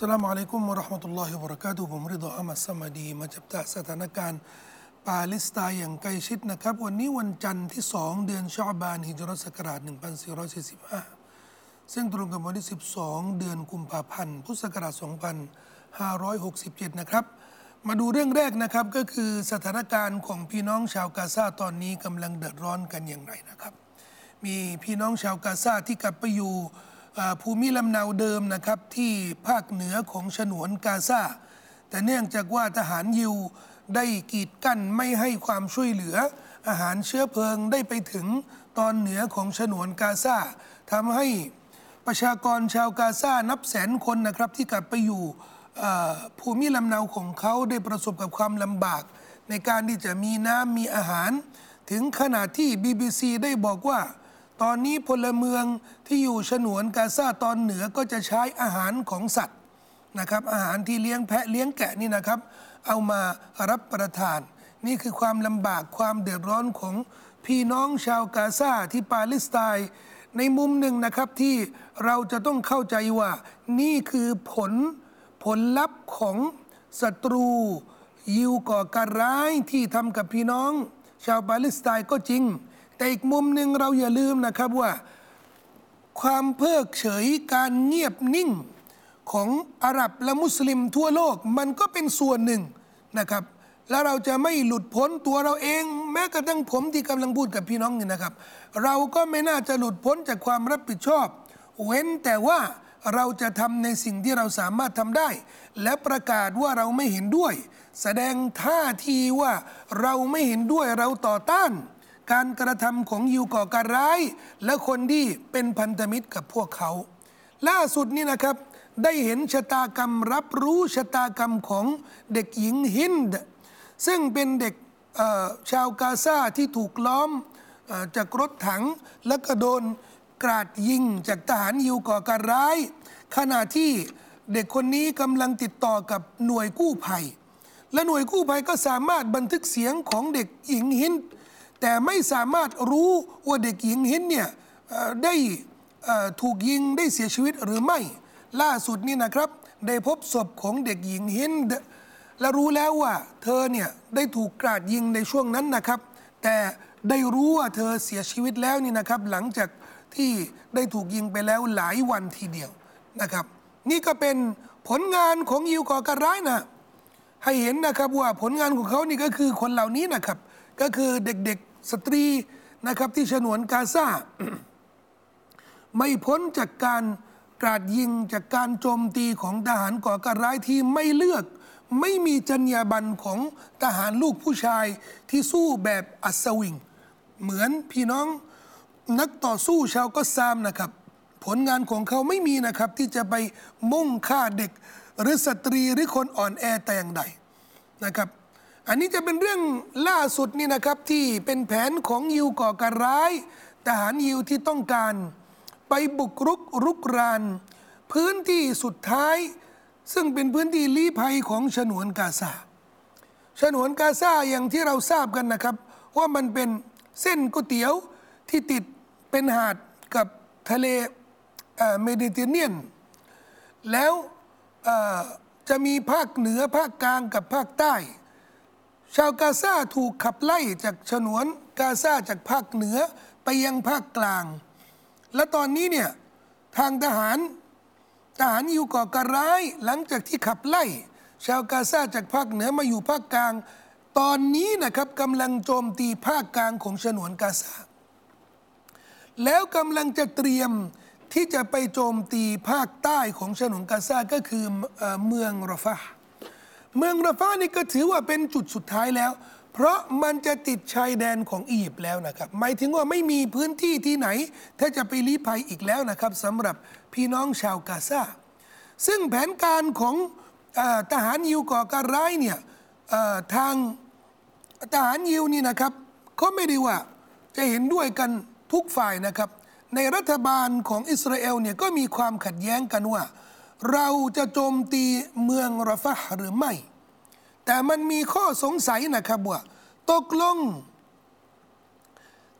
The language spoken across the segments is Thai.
สลามอะลัยกุมวะราะห์มะตุลลอฮิวะบะเราะกาตุฮ์ผมริดออามัดสมาดี มาจับตาสถานการณ์ ปาเลสไตน์อย่างใกล้ชิดนะครับ วันนี้วันจันทร์ที่ 2 เดือนชอบานฮิจรัสศักราช1445 ซึ่งตรงกับวันที่ 12 เดือนกุมภาพันธ์ พุทธศักราช 2567 นะครับ มาดูเรื่องแรกนะครับก็คือสถานการณ์ของพี่น้องชาวกาซาตอนนี้กำลังเดือดร้อนกันอย่างไรนะครับ มีพี่น้องชาวกาซาที่กลับไปอยู่ภูมิลำเนาเดิมนะครับที่ภาคเหนือของฉนวนกาซาแต่เนื่องจากว่าทหารยิวได้กีดกั้นไม่ให้ความช่วยเหลือ อาหารเชื้อเพลิงได้ไปถึงตอนเหนือของฉนวนกาซาทำให้ประชากรชาวกาซานับแสนคนนะครับที่กลับไปอยู่ ภูมิลำเนาของเขาได้ประสบกับความลำบาก ในการที่จะมีน้ำมีอาหาร ถึงขนาดที่ BBC ได้บอกว่า ตอนนี้พลเมืองที่อยู่ฉนวนกาซาตอนเหนือก็จะใช้อาหารของสัตว์นะครับอาหารที่เลี้ยงแพะเลี้ยงแกะนี่นะครับ เอามารับประทาน นี่คือความลำบากความเดือดร้อนของพี่น้องชาวกาซาที่ปาเลสไตน์ในมุมหนึ่งนะครับที่เราจะต้องเข้าใจว่านี่คือผล ผลลัพธ์ของศัตรู ยิวก่อการร้ายที่ทำกับพี่น้อง ชาวปาเลสไตน์ก็จริง แต่อีกมุมหนึ่งเราอย่าลืมนะครับว่า ความเพิกเฉยการเงียบนิ่งของอาหรับและมุสลิมทั่วโลกมันก็เป็นส่วนหนึ่งนะครับ แล้วเราจะไม่หลุดพ้นตัวเราเอง แม้กระทั่งผมที่กำลังพูดกับพี่น้องนี่นะครับ เราก็ไม่น่าจะหลุดพ้นจากความรับผิดชอบ เว้นแต่ว่า เราจะทำในสิ่งที่เราสามารถทำได้ และประกาศว่าเราไม่เห็นด้วย แสดงท่าทีว่าเราไม่เห็นด้วยเราต่อต้าน การกระทำของยิวก่อการร้าย และคนที่เป็นพันธมิตรกับพวกเขา ล่าสุดนี่นะครับ ได้เห็นชะตากรรมรับรู้ชะตากรรมของเด็กหญิงฮินด์ซึ่งเป็นเด็กชาวกาซาที่ถูกล้อมอจากรถถังแล้วก็โดน กราดยิงจากทหารยิวก่อการร้าย ขณะที่เด็กคนนี้กำลังติดต่อกับหน่วยกู้ภัย และหน่วยกู้ภัยก็สามารถบันทึกเสียงของเด็กหญิงฮิน แต่ไม่สามารถรู้ว่าเด็กหญิงฮินเนี่ยได้ถูกยิงได้เสียชีวิตหรือไม่ ล่าสุดนี่นะครับ ได้พบศพของเด็กหญิงฮินและรู้แล้วว่าเธอเนี่ยได้ถูกกราดยิงในช่วงนั้นนะครับ แต่ได้รู้ว่าเธอเสียชีวิตแล้วนี่นะครับ หลังจาก ที่ได้ถูกยิงไปแล้วหลายวันทีเดียวนะครับ นี่ก็เป็นผลงานของยิวก่อการร้ายนะ ให้เห็นนะครับว่าผลงานของเขานี่ก็คือคนเหล่านี้นะครับ ก็คือเด็กๆสตรีนะครับที่ฉนวนกาซาไม่พ้นจากการกราดยิงจากการโจมตีของทหารก่อการร้ายที่ไม่เลือก ไม่มีจรรยาบรรณของทหารลูกผู้ชายที่สู้แบบอัศวิง เหมือนพี่น้อง นักต่อสู้ชาวก็ซามนะครับ ผลงานของเขาไม่มีนะครับ ที่จะไปมุ่งฆ่าเด็ก หรือสตรีหรือคนอ่อนแอแต่อย่างใดนะครับ อันนี้จะเป็นเรื่องล่าสุดนี่นะครับที่เป็นแผนของยิวก่อการร้าย ทหารยิวที่ต้องการ ไปบุกรุกรุกราน พื้นที่สุดท้าย ซึ่งเป็นพื้นที่ลี้ภัยของฉนวนกาซาฉนวนกาซาอย่างที่เราทราบกันนะครับ ว่ามันเป็นเส้นก๋วยเตี๋ยวที่ติด เป็นหาดกับทะเลเอ่อเมดิเตอร์เนียน แล้วเอ่อจะมีภาคเหนือภาคกลางกับภาคใต้ ชาวกาซาถูกขับไล่จากฉนวนกาซาจากภาคเหนือไปยังภาคกลาง และตอนนี้เนี่ยทางทหารทหารอยู่ก่อการร้ายหลังจากที่ขับไล่ ชาวกาซาจากภาคเหนือมาอยู่ภาคกลาง ตอนนี้นะครับกำลังโจมตีภาคกลางของฉนวนกาซา แล้วกำลังจะเตรียมที่จะไปโจมตีภาคใต้ของฉนวนกาซาก็คือเอเมืองรอฟาเมืองราฟานี่ก็ถือว่าเป็นจุดสุดท้ายแล้ว เพราะมันจะติดชายแดนของอียิปต์แล้วนะครับ หมายถึงว่าไม่มีพื้นที่ที่ไหน ถ้าจะไปลี้ภัยอีกแล้วนะครับสำหรับพี่น้องชาวกาซาซึ่งแผนการของอทหารยิวก่อการร้ายเนี่ยทางทหารยิวนี่นะครับเขาไม่ได้ว่าจะเห็นด้วยกัน ทุกฝ่ายนะครับ ในรัฐบาลของอิสราเอลเนี่ยก็มีความขัดแย้งกันว่า เราจะโจมตีเมืองรฟะหรือไม่ แต่มันมีข้อสงสัยนะครับว่าตกลง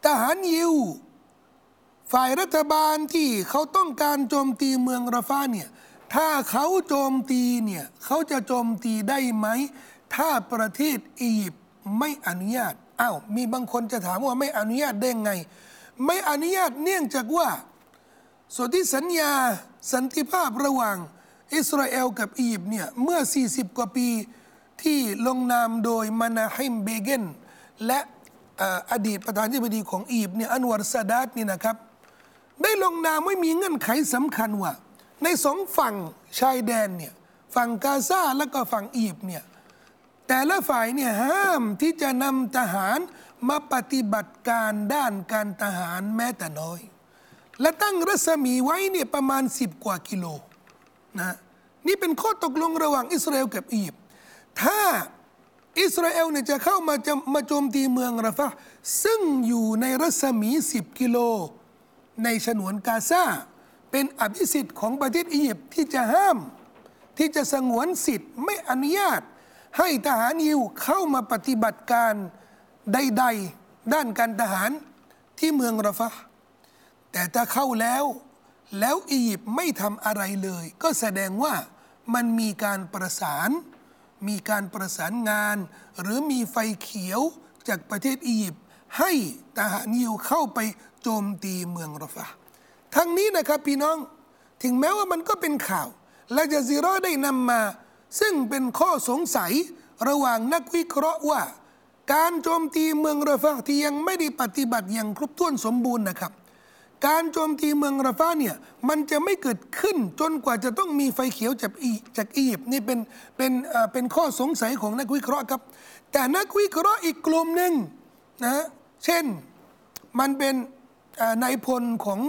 ทหารยิว ฝ่ายรัฐบาลที่เขาต้องการโจมตีเมืองราฟาเนี่ยถ้าเขาโจมตีเนี่ยเขาจะโจมตีได้ไหม ถ้าประเทศอียิปต์ไม่อนุญาตอ้าวมีบางคนจะถามว่าไม่อนุญาตได้ไง ไม่อนุญาตเนื่องจากว่าส่วนที่สัญญาสันติภาพระหว่างอิสราเอลกับอียิปต์เนี่ย เมื่อ 40 กว่าปีที่ลงนามโดยมานาฮิมเบเกนและอดีตประธานาธิบดีของอียิปต์เนี่ยอันวรซาดาตนี่นะครับ ได้ลงนามไม่มีเงื่อนไขสำคัญว่า ในสองฝั่งชายแดนเนี่ยฝั่งกาซาและก็ฝั่งอียิปต์เนี่ยแต่ละฝ่ายเนี่ยห้ามที่จะนำทหาร มาปฏิบัติการด้านการทหารแม้แต่น้อย และตั้งรัศมีไว้เนี่ยประมาณ 10 กว่ากิโลนะนี่เป็นข้อตกลงระหว่างอิสราเอลกับอียิปต์ถ้าอิสราเอลเนี่ยจะเข้ามาจะมาโจมตีเมืองราฟะซึ่งอยู่ในรัศมี 10 กิโล ในฉนวนกาซาเป็นอภิสิทธิ์ของประเทศอียิปต์ที่จะห้าม ที่จะสงวนสิทธิ์ไม่อนุญาต ให้ทหารยิวเข้ามาปฏิบัติการ ใดๆด้านการทหารที่เมืองรฟะแต่ถ้าเข้าแล้วแล้วอียิปต์ไม่ทำอะไรเลย ก็แสดงว่ามันมีการประสาน มีการประสานงาน หรือมีไฟเขียวจากประเทศอียิปต์ให้ทหารยิวเข้าไปโจมตีเมืองรฟะทั้งนี้นะครับพี่น้องถึงแม้ว่ามันก็เป็นข่าว และจะซีรอได้นำมา ซึ่งเป็นข้อสงสัยระหว่างนักวิเคราะห์ว่า การโจมตีเมืองราฟะที่ยังไม่ได้ปฏิบัติอย่างครบถ้วนสมบูรณ์นะครับ การโจมตีเมืองราฟาเนี่ยมันจะไม่เกิดขึ้นจนกว่าจะต้องมีไฟเขียวจากอีจากอียิปต์นี่เป็นเป็นเป็นข้อสงสัยของนักวิเคราะห์ครับ แต่นักวิเคราะห์อีกกลุ่มหนึ่งนะเช่นมันเป็นนายพลของ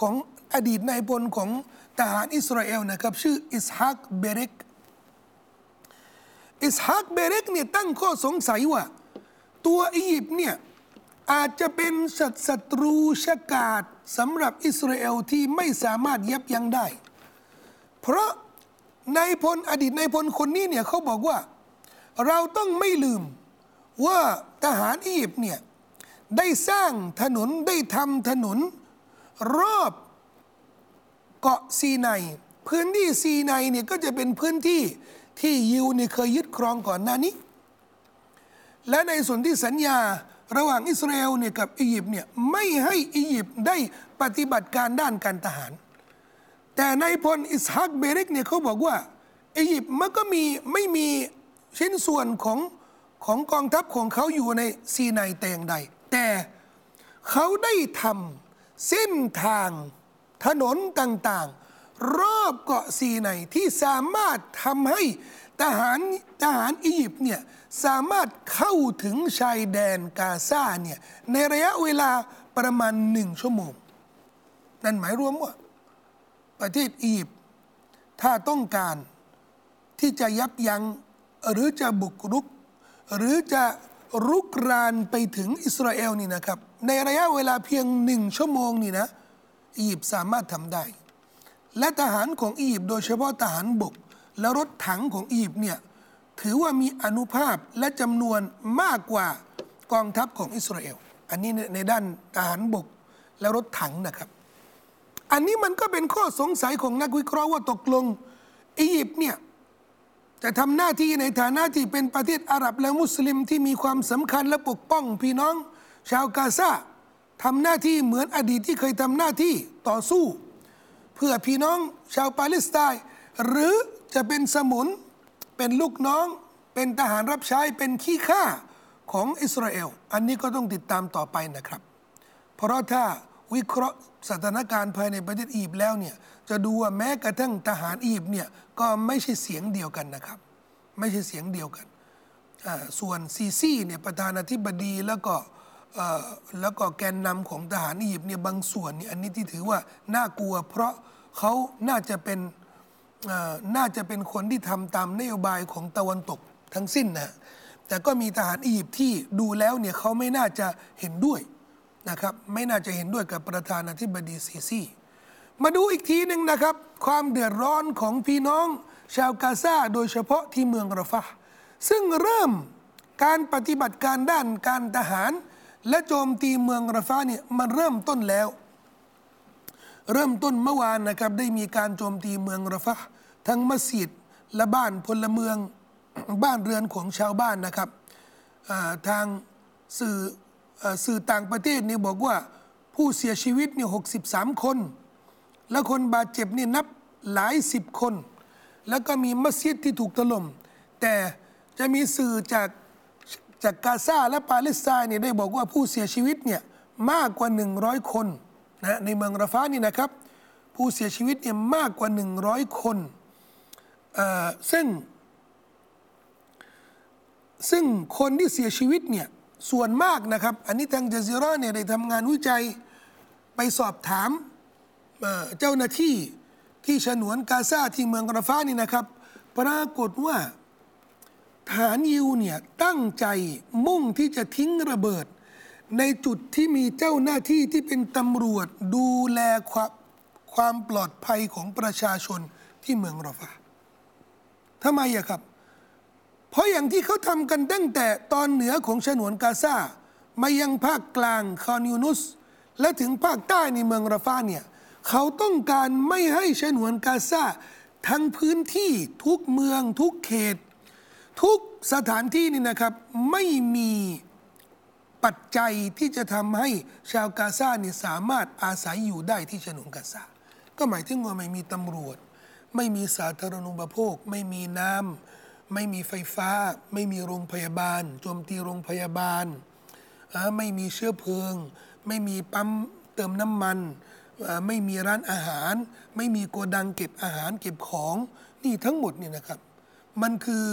ของอดีตนายพลของทหารอิสราเอลนะครับ ชื่ออิสฮักเบเรกอิสฮักเบเรกเนี่ยตั้งข้อสงสัยว่า ตัวอียิปต์เนี่ยอาจจะเป็นศัตรูชะกาดสำหรับอิสราเอลที่ไม่สามารถยับยั้งได้ เพราะนายพลอดีตนายพลคนนี้เนี่ยเขาบอกว่า เราต้องไม่ลืมว่าทหารอียิปต์เนี่ยได้สร้างถนนได้ทำถนน รอบเกาะซีไนพื้นที่ซีไนเนี่ยก็จะเป็นพื้นที่ที่ยิวเนี่ยเคยยึดครองก่อนหน้านี้ และในส่วนที่สัญญาระหว่างอิสราเอลเนี่ยกับอียิปต์เนี่ยไม่ให้อียิปต์ได้ปฏิบัติการด้านการทหาร แต่ในพลอิสฮักเบริกเนี่ยเขาบอกว่าอียิปต์มันก็มีไม่มีชิ้นส่วนของของกองทัพของเขาอยู่ในซีนายแต่งใด แต่เขาได้ทำเส้นทางถนนต่างๆ รอบเกาะซีไนที่สามารถทำให้ ทหารทหารอียิปต์เนี่ยสามารถเข้าถึงชายแดนกาซาเนี่ยในระยะเวลาประมาณหนึ่งชั่วโมง นั่นหมายรวมว่า ประเทศอียิปต์ถ้าต้องการที่จะยับยัง้งหรือจะบุกรุก หรือจะรุกรานไปถึงอิสราเอลนี่นะครับ ในระยะเวลาเพียงหนึ่งชั่วโมงนี่นะอียิปต์สามารถทำได้ และทหารของอียิปต์โดยเฉพาะทหารบก และรถถังของอียิปต์เนี่ยถือว่ามีอนุภาพและจำนวนมากกว่ากองทัพของอิสราเอล อันนี้ในด้านทหารบกและรถถังนะครับ อันนี้มันก็เป็นข้อสงสัยของนักวิเคราะห์ว่าตกลงอียิปต์เนี่ยจะทำหน้าที่ในฐานะที่เป็นประเทศอาหรับและมุสลิมที่มีความสำคัญและปกป้องพี่น้อง ชาวกาซาทำหน้าที่เหมือนอดีตที่เคยทำหน้าที่ต่อสู้ เพื่อพี่น้องชาวปาเลสไตน์ หรือจะเป็นสมุน เป็นลูกน้อง เป็นทหารรับใช้ เป็นขี้ข้าของอิสราเอล อันนี้ก็ต้องติดตามต่อไปนะครับ เพราะถ้าวิเคราะห์สถานการณ์ภายในประเทศอียิปต์แล้วเนี่ย จะดูว่าแม้กระทั่งทหารอียิปต์เนี่ย ก็ไม่ใช่เสียงเดียวกันนะครับ ไม่ใช่เสียงเดียวกัน ส่วนซีซีเนี่ยประธานาธิบดีแล้วก็แล้วก็แกนนำของทหารอียิปต์เนี่ยบางส่วนเนี่ยอันนี้ที่ถือว่าน่ากลัว เพราะเขาน่าจะเป็น น่าจะเป็นคนที่ทำตามนโยบายของตะวันตกทั้งสิ้นนะแต่ก็มีทหารอียิปต์ที่ดูแล้วเนี่ยเขาไม่น่าจะเห็นด้วยนะครับไม่น่าจะเห็นด้วยกับประธานาธิบดีซีซี มาดูอีกทีหนึ่งนะครับ ความเดือดร้อนของพี่น้องชาวกาซาโดยเฉพาะที่เมืองรฟะซึ่งเริ่มการปฏิบัติการด้านการทหาร และโจมตีเมืองรฟะเนี่ยมันเริ่มต้นแล้ว เริ่มต้นเมื่อวานนะครับได้มีการโจมตีเมืองรฟะทั้งมัสยิดและบ้านพลเมืองบ้านเรือนของชาวบ้านนะครับทางสื่อสื่อต่างประเทศนี่บอกว่าผู้เสียชีวิตนี่หกสิบสามคน และคนบาดเจ็บนี่นับหลายสิบคน แล้วก็มีมัสยิดที่ถูกถล่มแต่จะมีสื่อจากจากกาซาและปาเลสไตน์เนี่ยได้บอกว่าผู้เสียชีวิตเนี่ยมากกว่า 100 คน นะในเมืองราฟานี่นะครับ ผู้เสียชีวิตเนี่ยมากกว่า 100 คนซึ่ง ซึ่งคนที่เสียชีวิตเนี่ยส่วนมากนะครับ อันนี้ทางเจซิราเนี่ยได้ทำงานวิจัยไปสอบถามเจ้าหน้าที่ที่ฉนวนกาซาที่เมืองราฟานี่นะครับ ปรากฏว่าฐานยิวเนี่ยตั้งใจมุ่งที่จะทิ้งระเบิด ในจุดที่มีเจ้าหน้าที่ที่เป็นตำรวจดูแลความความปลอดภัยของประชาชนที่เมืองราฟาทำไมอะครับ เพราะอย่างที่เขาทำกันตั้งแต่ตอนเหนือของฉนวนกาซามายังภาคกลางคอนยูนุส และถึงภาคใต้ในเมืองราฟาเนี่ยเขาต้องการไม่ให้ฉนวนกาซาทั้งพื้นที่ทุกเมืองทุกเขต ทุกสถานที่นี่นะครับไม่มี ปัจจัยที่จะทำให้ชาวกาซาเนี่ยสามารถอาศัยอยู่ได้ที่ฉนวนกาซา ก็หมายถึงว่าไม่มีตำรวจ ไม่มีสาธารณูปโภค ไม่มีน้ำไม่มีไฟฟ้า ไม่มีโรงพยาบาล โจมตีโรงพยาบาล ไม่มีเชื้อเพลิง ไม่มีปั๊มเติมน้ำมัน ไม่มีร้านอาหาร ไม่มีโกดังเก็บอาหารเก็บของนี่ทั้งหมดเนี่ยนะครับ มันคือ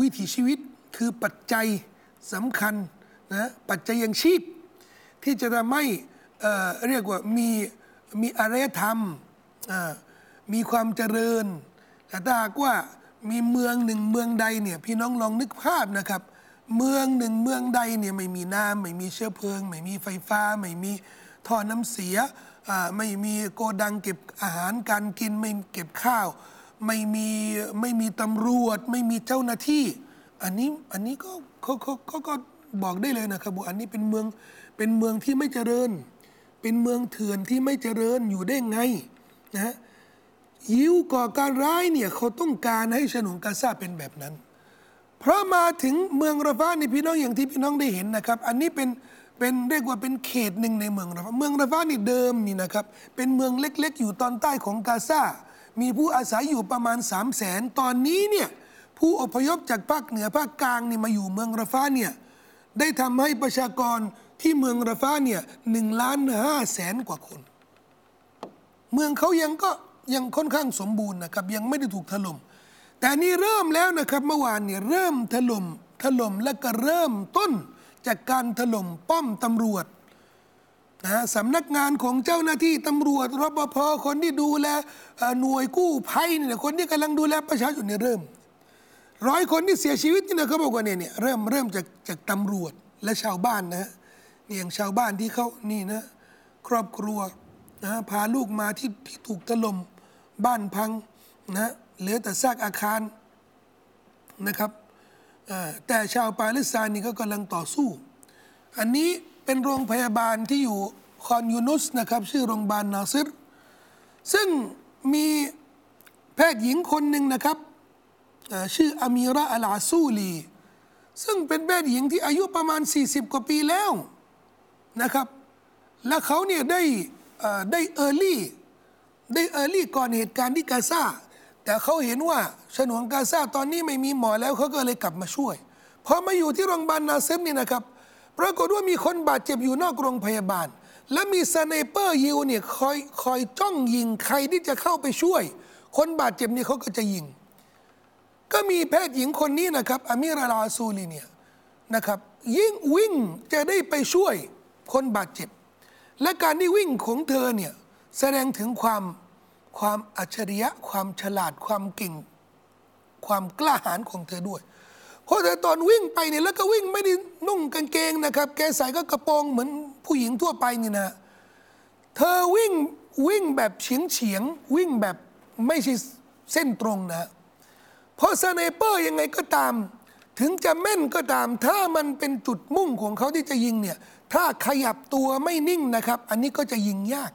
วิถีชีวิตคือปัจจัยสำคัญ นะปัจจัยยังชีพ ที่จะทำให้เรียกว่ามีมีอารยธรรมมีความเจริญ แต่ถ้าหากว่ามีเมืองหนึ่งเมืองใดเนี่ยพี่น้องลองนึกภาพนะครับ เมืองหนึ่งเมืองใดเนี่ยไม่มีน้ำไม่มีเชื้อเพลิง ไม่มีไฟฟ้า ไม่มีท่อน้ำเสียไม่มีโกดังเก็บอาหารการกินไม่เก็บข้าว ไม่มีไม่มีตำรวจ ไม่มีเจ้าหน้าที่ อันนี้อันนี้ก็เขาเขาเขาก็ บอกได้เลยนะครับว่าอันนี้เป็นเมืองเป็นเมืองที่ไม่เจริญ เป็นเมืองเถื่อนที่ไม่เจริญอยู่ได้ไงนะยิวก่อการร้ายเนี่ยเขาต้องการให้ฉนวนกาซาเป็นแบบนั้น เพราะมาถึงเมืองราฟานี่พี่น้องอย่างที่พี่น้องได้เห็นนะครับ อันนี้เป็นเป็นเรียกว่าเป็นเขตหนึ่งในเมืองราฟาเมืองราฟานี่เดิมนี่นะครับเป็นเมืองเล็กๆ อยู่ตอนใต้ของกาซามีผู้อาศัยอยู่ประมาณ 3 0 0แสนตอนนี้เนี่ยผู้อพยพจากภาคเหนือภาคกลางนี่มาอยู่เมืองราฟาเนี่ย ได้ทำให้ประชากรที่เมืองราฟาเนี่ยหนึ่งล้านห้าแสนกว่าคน เมืองเขายังก็ยังค่อนข้างสมบูรณ์นะครับ ยังไม่ได้ถูกถล่มแต่นี่เริ่มแล้วนะครับเมื่อวานเนี่ยเริ่มถล่มถล่มและก็เริ่มต้นจากการถล่มป้อมตำรวจนะสำนักงานของเจ้าหน้าที่ตำรวจรปภคนที่ดูแลหน่วยกู้ภัยเนี่ยคนที่กำลังดูแลประชาชนเนี่ยเริ่ม ร้อยคนที่เสียชีวิตนี่นะเขาบอกว่าเนี่ยเนี่ยเริ่มเริ่มจากจากตำรวจและชาวบ้านนะเนี่ยอย่างชาวบ้านที่เขานี่นะครอบครัวนะพาลูกมาที่ที่ถูกถล่มบ้านพังนะเหลือแต่ซากอาคารนะครับแต่ชาวปาเลสไตน์นี่ก็กำลังต่อสู้ อันนี้เป็นโรงพยาบาลที่อยู่คอนยูนุสนะครับ ชื่อโรงพยาบาลนาซิรซึ่งมีแพทย์หญิงคนหนึ่งนะครับ ชื่ออามีระอัลอาซูลี ซึ่งเป็นแพทย์หญิงที่อายุประมาณ 40 กว่าปีแล้วนะครับ และเขาเนี่ยได้ได้ early ได้ early ก่อนเหตุการณ์ที่กาซาแต่เขาเห็นว่าฉนวนกาซาตอนนี้ไม่มีหมอแล้วเขาก็เลยกลับมาช่วยพอมาอยู่ที่โรงพยาบาลนาเซรนี่นะครับปรากฏว่ามีคนบาดเจ็บอยู่นอกโรงพยาบาล และมีสไนเปอร์ยิวเนี่ยคอยคอยจ้องยิงใครที่จะเข้าไปช่วย คนบาดเจ็บนี่เขาก็จะยิง ก็มีแพทย์หญิงคนนี้นะครับอามิราลาซูลีเนี่ยนะครับยิ่งวิ่งจะได้ไปช่วยคนบาดเจ็บ และการที่วิ่งของเธอเนี่ยแสดงถึงความความอัจฉริยะ ความฉลาดความเก่ง ความกล้าหาญของเธอด้วย เพราะเธอตอนวิ่งไปเนี่ยแล้วก็วิ่งไม่ได้นุ่งกางเกงนะครับ แกใส่ก็กระโปรงเหมือนผู้หญิงทั่วไปนี่นะเธอวิ่งวิ่งแบบเฉียงเฉียงวิ่งแบบไม่ใช่เส้นตรงนะ เพราะสไนเปอร์ยังไงก็ตาม ถึงจะแม่นก็ตาม ถ้ามันเป็นจุดมุ่งของเขาที่จะยิงเนี่ยถ้าขยับตัวไม่นิ่งนะครับ อันนี้ก็จะยิงยาก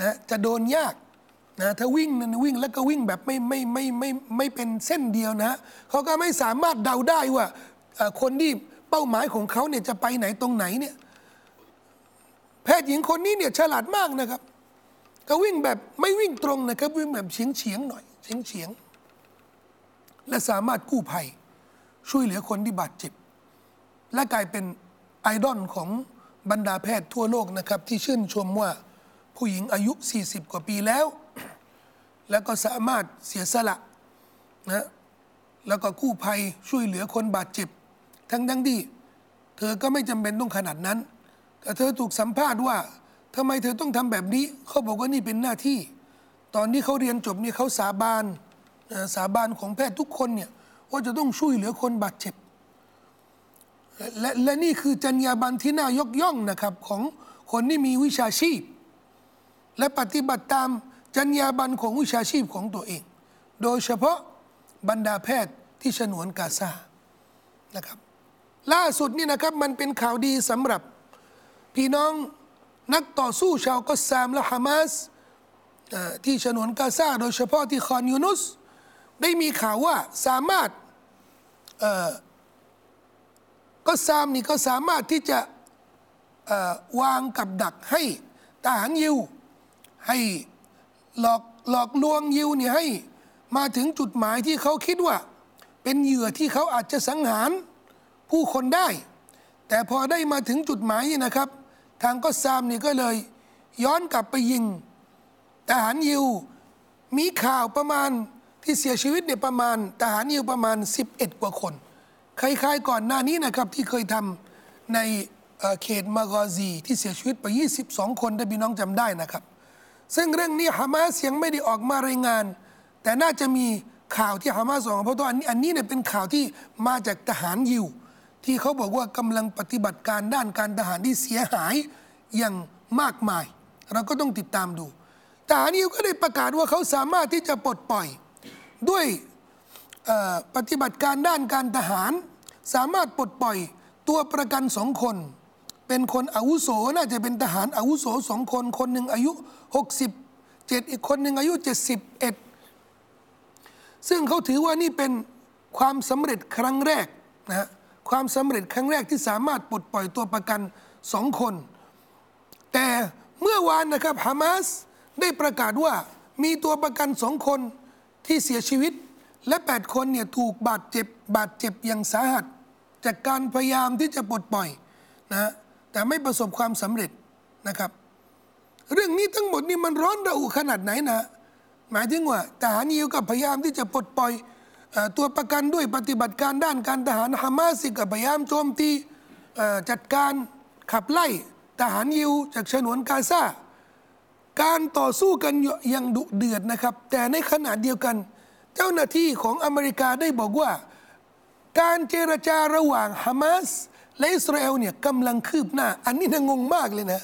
นะจะโดนยากนะถ้าวิ่งนั้นวิ่งแล้วก็วิ่งแบบไม่ไม่ไม่ไม่ไม่เป็นเส้นเดียวนะเขาก็ไม่สามารถเดาได้ว่าคนที่เป้าหมายของเขาเนี่ยจะไปไหนตรงไหนเนี่ยแพทย์หญิงคนนี้เนี่ยฉลาดมากนะครับ ก็วิ่งแบบไม่วิ่งตรงนะครับวิ่งแบบเฉียงเฉียงหน่อยเฉียงเฉียง และสามารถกู้ภัย ช่วยเหลือคนที่บาดเจ็บ และกลายเป็นไอดอลของบรรดาแพทย์ทั่วโลกนะครับ ที่ชื่นชมว่าผู้หญิงอายุ 40 กว่าปีแล้ว แล้วก็สามารถเสียสละนะแล้วก็กู้ภัยช่วยเหลือคนบาดเจ็บ ทั้งทั้งที่เธอก็ไม่จำเป็นต้องขนาดนั้น แต่เธอถูกสัมภาษณ์ว่าทำไมเธอต้องทำแบบนี้ เขาบอกว่านี่เป็นหน้าที่ ตอนที่เขาเรียนจบนี่เขาสาบาน สาบานของแพทย์ทุกคนเนี่ยว่าจะต้องช่วยเหลือคนบาดเจ็บ และและนี่คือจรรยาบรรณที่น่ายกย่องนะครับของคนที่มีวิชาชีพ และปฏิบัติตามจรรยาบรรณของวิชาชีพของตัวเอง โดยเฉพาะบรรดาแพทย์ที่ฉนวนกาซานะครับ ล่าสุดนี่นะครับมันเป็นข่าวดีสำหรับพี่น้องนักต่อสู้ชาวกัสซามและฮามาสที่ฉนวนกาซาโดยเฉพาะที่คอนยูนุส ได้มีข่าวว่าสามารถก็ซามนี่ก็สามารถที่จะวางกับดักให้ทหารยิว ให้หลอกหลอกลวงยิวเนี่ยให้มาถึงจุดหมายที่เขาคิดว่า เป็นเหยื่อที่เขาอาจจะสังหารผู้คนได้ แต่พอได้มาถึงจุดหมายนี่นะครับ ทางก็ซามนี่ก็เลยย้อนกลับไปยิงทหารยิว มีข่าวประมาณ ที่เสียชีวิตเนี่ยประมาณทหารยิวประมาณ 11 กว่าคนคล้ายๆก่อนหน้านี้นะครับที่เคยทำในเขตมากอซีที่เสียชีวิตไป 22 คนถ้พี่น้องจำได้นะครับ ซึ่งเรื่องนี้ฮามาสยังไม่ได้ออกมารายงาน แต่น่าจะมีข่าวที่ฮามาสส่งเพราะตัวอันนี้อันนี้เนี่ยเป็นข่าวที่มาจากทหารยิว ที่เขาบอกว่ากำลังปฏิบัติการด้านการทหารที่เสียหายอย่างมากมาย เราก็ต้องติดตามดูทหารยิวก็ได้ประกาศว่าเขาสามารถที่จะปลดปล่อย ด้วยปฏิบัติการด้านการทหาร สามารถปลดปล่อยตัวประกันสองคน เป็นคนอาวุโสน่าจะเป็นทหารอาวุโสสองคน คนหนึ่งอายุ 67 อีกคนหนึ่งอายุ 71 ซึ่งเขาถือว่านี่เป็นความสำเร็จครั้งแรกนะความสำเร็จครั้งแรกที่สามารถปลดปล่อยตัวประกันสองคน แต่เมื่อวานนะครับฮามาสได้ประกาศว่ามีตัวประกันสองคน ที่เสียชีวิต และ 8 คนเนี่ยถูกบาดเจ็บบาดเจ็บอย่างสาหัส จากการพยายามที่จะปลดปล่อยนะแต่ไม่ประสบความสำเร็จนะครับ เรื่องนี้ทั้งหมดนี่มันร้อนระอุขนาดไหนนะ หมายถึงว่าทหารยิวกับพยายามที่จะปลดปล่อยตัวประกันด้วยปฏิบัติการด้านการทหารฮามาสกับพยายามโจมตีจัดการขับไล่ทหารยิวจากฉนวนกาซา การต่อสู้กันยังดุเดือดนะครับ แต่ในขณะเดียวกัน เจ้าหน้าที่ของอเมริกาได้บอกว่า การเจรจาระหว่างฮามาสและอิสราเอลเนี่ยกำลังคืบหน้า อันนี้น่างงมากเลยนะ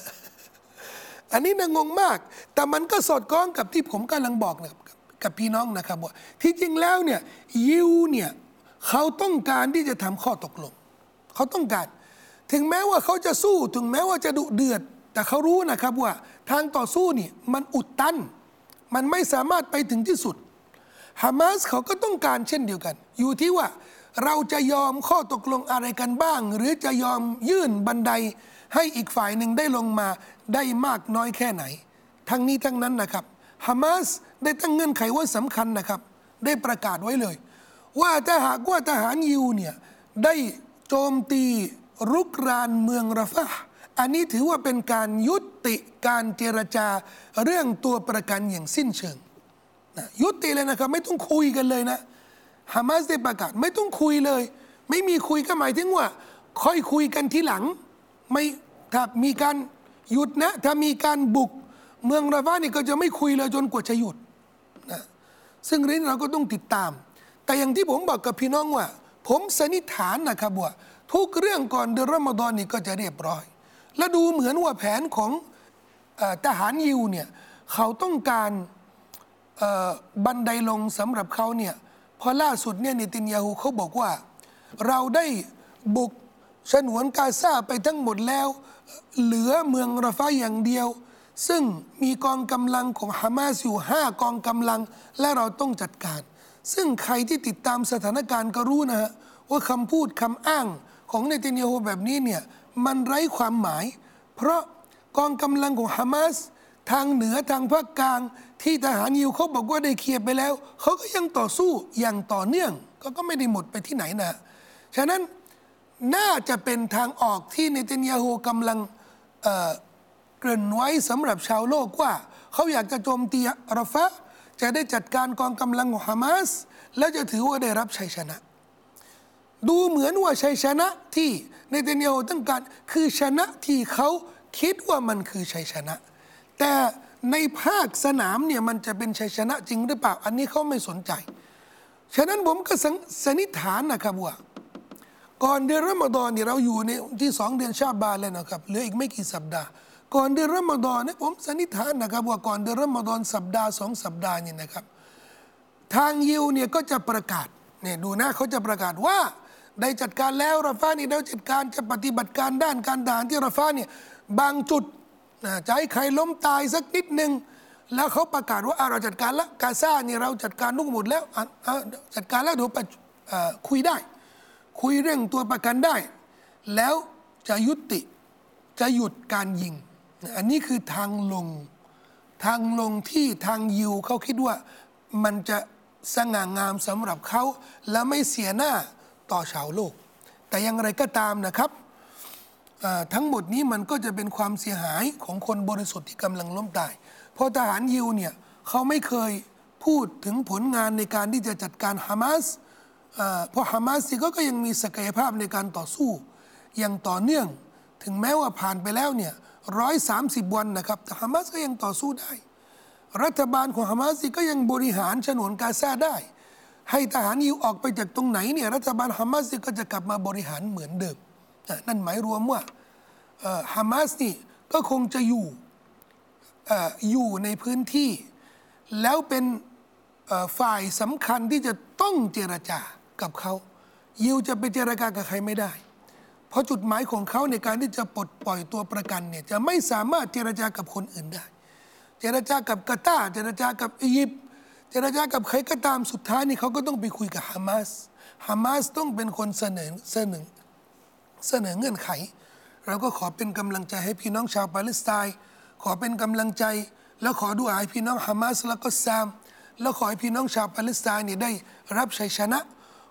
อันนี้น่างงมาก แต่มันก็สอดคล้องกับที่ผมกำลังบอกนะกับพี่น้องนะครับว่าที่จริงแล้วเนี่ยยิวเนี่ยเขาต้องการที่จะทำข้อตกลง เขาต้องการ ถึงแม้ว่าเขาจะสู้ถึงแม้ว่าจะดุเดือด แต่เขารู้นะครับว่าทางต่อสู้นี่มันอุดตัน มันไม่สามารถไปถึงที่สุดฮามาสเขาก็ต้องการเช่นเดียวกัน อยู่ที่ว่าเราจะยอมข้อตกลงอะไรกันบ้าง หรือจะยอมยื่นบันได ให้อีกฝ่ายหนึ่งได้ลงมาได้มากน้อยแค่ไหน ทั้งนี้ทั้งนั้นนะครับฮามาสได้ตั้งเงื่อนไขว่าสำคัญนะครับ ได้ประกาศไว้เลย ว่าถ้าหากว่าทหารยิวเนี่ยได้โจมตีรุกรานเมืองราฟา อันนี้ถือว่าเป็นการยุติการเจรจาเรื่องตัวประกันอย่างสิ้นเชิงนะยุติเลยนะครับ ไม่ต้องคุยกันเลยนะฮามาสได้ประกาศไม่ต้องคุยเลย ไม่มีคุยก็หมายถึงว่า ค่อยคุยกันทีหลัง ไม่ถ้ามีการหยุดนะ ถ้ามีการบุกเมืองราฟานี่ก็จะไม่คุยเลยจนกว่าจะหยุดนะซึ่งเรื่องเราก็ต้องติดตาม แต่อย่างที่ผมบอกกับพี่น้องว่า ผมสันนิษฐานนะครับว่าทุกเรื่องก่อนเดือนรอมฎอนนี่ก็จะเรียบร้อย และดูเหมือนว่าแผนของทหารยิวเนี่ยเขาต้องการบันไดลงสำหรับเขาเนี่ยพอล่าสุดเนี่ยเนตินยาฮูเขาบอกว่า เราได้บุกฉนวนกาซาไปทั้งหมดแล้ว เหลือเมืองราฟาอย่างเดียว ซึ่งมีกองกำลังของฮามาสอยู่ห้ากองกำลังและเราต้องจัดการ ซึ่งใครที่ติดตามสถานการณ์ก็รู้นะฮะว่าคำพูดคำอ้างของเนตินยาฮูแบบนี้เนี่ย มันไร้ความหมาย เพราะกองกำลังของฮามาสทางเหนือทางภาคกลาง ที่ทหารยิวเขาบอกว่าได้เคลียร์ไปแล้ว เขาก็ยังต่อสู้อย่างต่อเนื่อง ก็ก็ไม่ได้หมดไปที่ไหนนะ ฉะนั้นน่าจะเป็นทางออกที่เนตันยาฮูกำลังเกริ่นไว้สำหรับชาวโลกว่า เขาอยากจะโจมตีอาราฟะจะได้จัดการกองกำลังของฮามาส และจะถือว่าได้รับชัยชนะ ดูเหมือนว่าชัยชนะที่ เนเธานยาฮูต้องการคือชนะที่เขาคิดว่ามันคือชัยชนะ แต่ในภาคสนามเนี่ยมันจะเป็นชัยชนะจริงหรือเปล่า อันนี้เขาไม่สนใจ ฉะนั้นผมก็สังสันนิษฐานนะครับว่า ก่อนเดือนรอมฎอนเนี่ยเราอยู่ในที่สองเดือนชาบานแล้วนะครับเหลืออีกไม่กี่สัปดาห์ ก่อนเดือนรอมฎอนเนี่ยผมสันนิษฐานนะครับว่าก่อนเดือนรอมฎอนสัปดาห์สองสัปดาห์เนี่ยนะครับ ทางยิวเนี่ยก็จะประกาศเนี่ยดูนะเขาจะประกาศว่า ได้จัดการแล้วราฟานี่ได้จัดการจะปฏิบัติการด้านการทหารที่ราฟาเนี่ยบางจุดนะจะให้ใครล้มตายสักนิดหนึ่งแล้วเขาประกาศว่าเราจัดการแล้วกาซาเนี่ยเราจัดการทุกหมดแล้วจัดการแล้วเดี๋ยวคุยได้ คุยเรื่องตัวประกันได้ แล้วจะยุติจะหยุดการยิง อันนี้คือทางลงทางลงที่ทางยิวเขาคิดว่ามันจะสง่างามสำหรับเขาและไม่เสียหน้า ต่อชาวโลก แต่อย่างไรก็ตามนะครับทั้งหมดนี้มันก็จะเป็นความเสียหายของคนบริสุทธิ์ที่กำลังล้มตาย เพราะทหารยิวเนี่ยเขาไม่เคยพูดถึงผลงานในการที่จะจัดการฮามาสเอ่อเพราะฮามาสีก็ก็ยังมีศักยภาพในการต่อสู้ อย่างต่อเนื่องถึงแม้ว่าผ่านไปแล้วเนี่ยร้อยสามสิบวันนะครับแต่ฮามาสก็ยังต่อสู้ได้ รัฐบาลของฮามาสก็ยังบริหารฉนวนกาซาได้ ให้ทหารยิวออกไปจากตรงไหนเนี่ยรัฐบาลฮามาสก็จะกลับมาบริหารเหมือนเดิมนั่นหมายรวมว่าฮามาสนี่ก็คงจะอยู่ออยู่ในพื้นที่ แล้วเป็นฝ่ายสำคัญที่จะต้องเจรจากับเขา ยิวจะไปเจรจากับใครไม่ได้ เพราะจุดหมายของเขาในการที่จะปลดปล่อยตัวประกันเนี่ยจะไม่สามารถเจรจากับคนอื่นได้ เจรจากับกาตาร์เจรจากับอียิปต์ เจรจากับใครก็ตามสุดท้ายนี่เขาก็ต้องไปคุยกับฮามาสฮามาสต้องเป็นคนเสนอเสนอเสนอเงื่อนไข เราก็ขอเป็นกำลังใจให้พี่น้องชาวปาเลสไตน์ขอเป็นกำลังใจ แล้วขอดูอาให้พี่น้องฮามาสแล้วก็ซาม แล้วขอให้พี่น้องชาวปาเลสไตน์เนี่ยได้รับชัยชนะ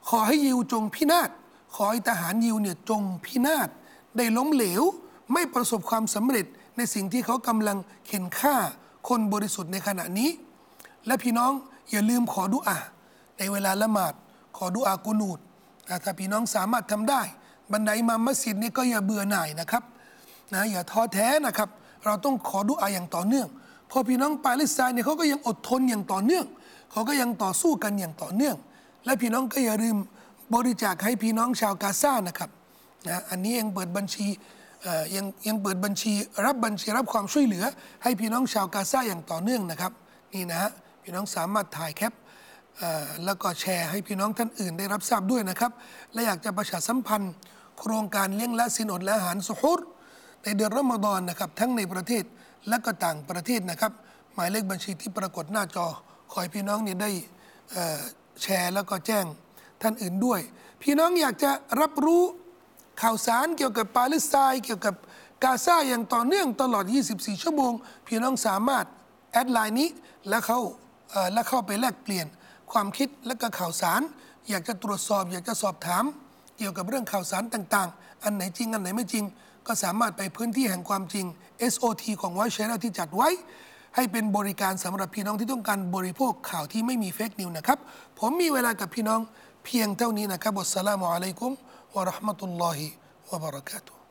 ขอให้ยิวจงพินาศขอให้ทหารยิวเนี่ยจงพินาศได้ล้มเหลว ไม่ประสบความสำเร็จในสิ่งที่เขากำลังเข็นฆ่าคนบริสุทธิ์ในขณะนี้ และพี่น้องอย่าลืมขอดุอา ในเวลาละหมาด ขอดุอากุนูดอะถ้าพี่น้องสามารถทำได้ บันไดมามัสยิดนี่ก็อย่าเบื่อหน่ายนะครับนะอย่าท้อแท้นะครับ เราต้องขอดุอาอย่างต่อเนื่องพอพี่น้องปาเลสไตน์เนี่ยเขาก็ยังอดทนอย่างต่อเนื่อง เขาก็ยังต่อสู้กันอย่างต่อเนื่อง และพี่น้องก็อย่าลืมบริจาคให้พี่น้องชาวกาซานะครับนะอันนี้ยังเปิดบัญชีเอ่อยังยังเปิดบัญชีรับบัญชีรับความช่วยเหลือ ให้พี่น้องชาวกาซาอย่างต่อเนื่องนะครับ นี่นะฮะ พี่น้องสามารถถ่ายแคปแล้วก็แชร์ให้พี่น้องท่านอื่นได้รับทราบด้วยนะครับ และอยากจะประชาสัมพันธ์ โครงการเลี้ยงละสินอดและอาหารสุฮุรในเดือนรอมฎอนนะครับ ทั้งในประเทศและก็ต่างประเทศนะครับ หมายเลขบัญชีที่ปรากฏหน้าจอขอให้พี่น้องเนี่ยได้แชร์แล้วก็แจ้งท่านอื่นด้วย พี่น้องอยากจะรับรู้ข่าวสารเกี่ยวกับปาเลสไตน์เกี่ยวกับกาซาอย่างต่อเนื่องตลอด 24 ชั่วโมง พี่น้องสามารถ add Line นี้และเข้า และเข้าไปแลกเปลี่ยนความคิดและก็ข่าวสาร อยากจะตรวจสอบ อยากจะสอบถาม เกี่ยวกับเรื่องข่าวสารต่างๆ อันไหนจริง อันไหนไม่จริง ก็สามารถไปพื้นที่แห่งความจริง SOT ของ White Channel ที่จัดไว้ ให้เป็นบริการสำหรับพี่น้องที่ต้องการบริโภคข่าวที่ไม่มี fake news นะครับ ผมมีเวลากับพี่น้องเพียงเท่านี้นะครับอัสสลามุอะลัยกุมวะราะห์มะตุลลอฮิวะบะเราะกาตุฮ์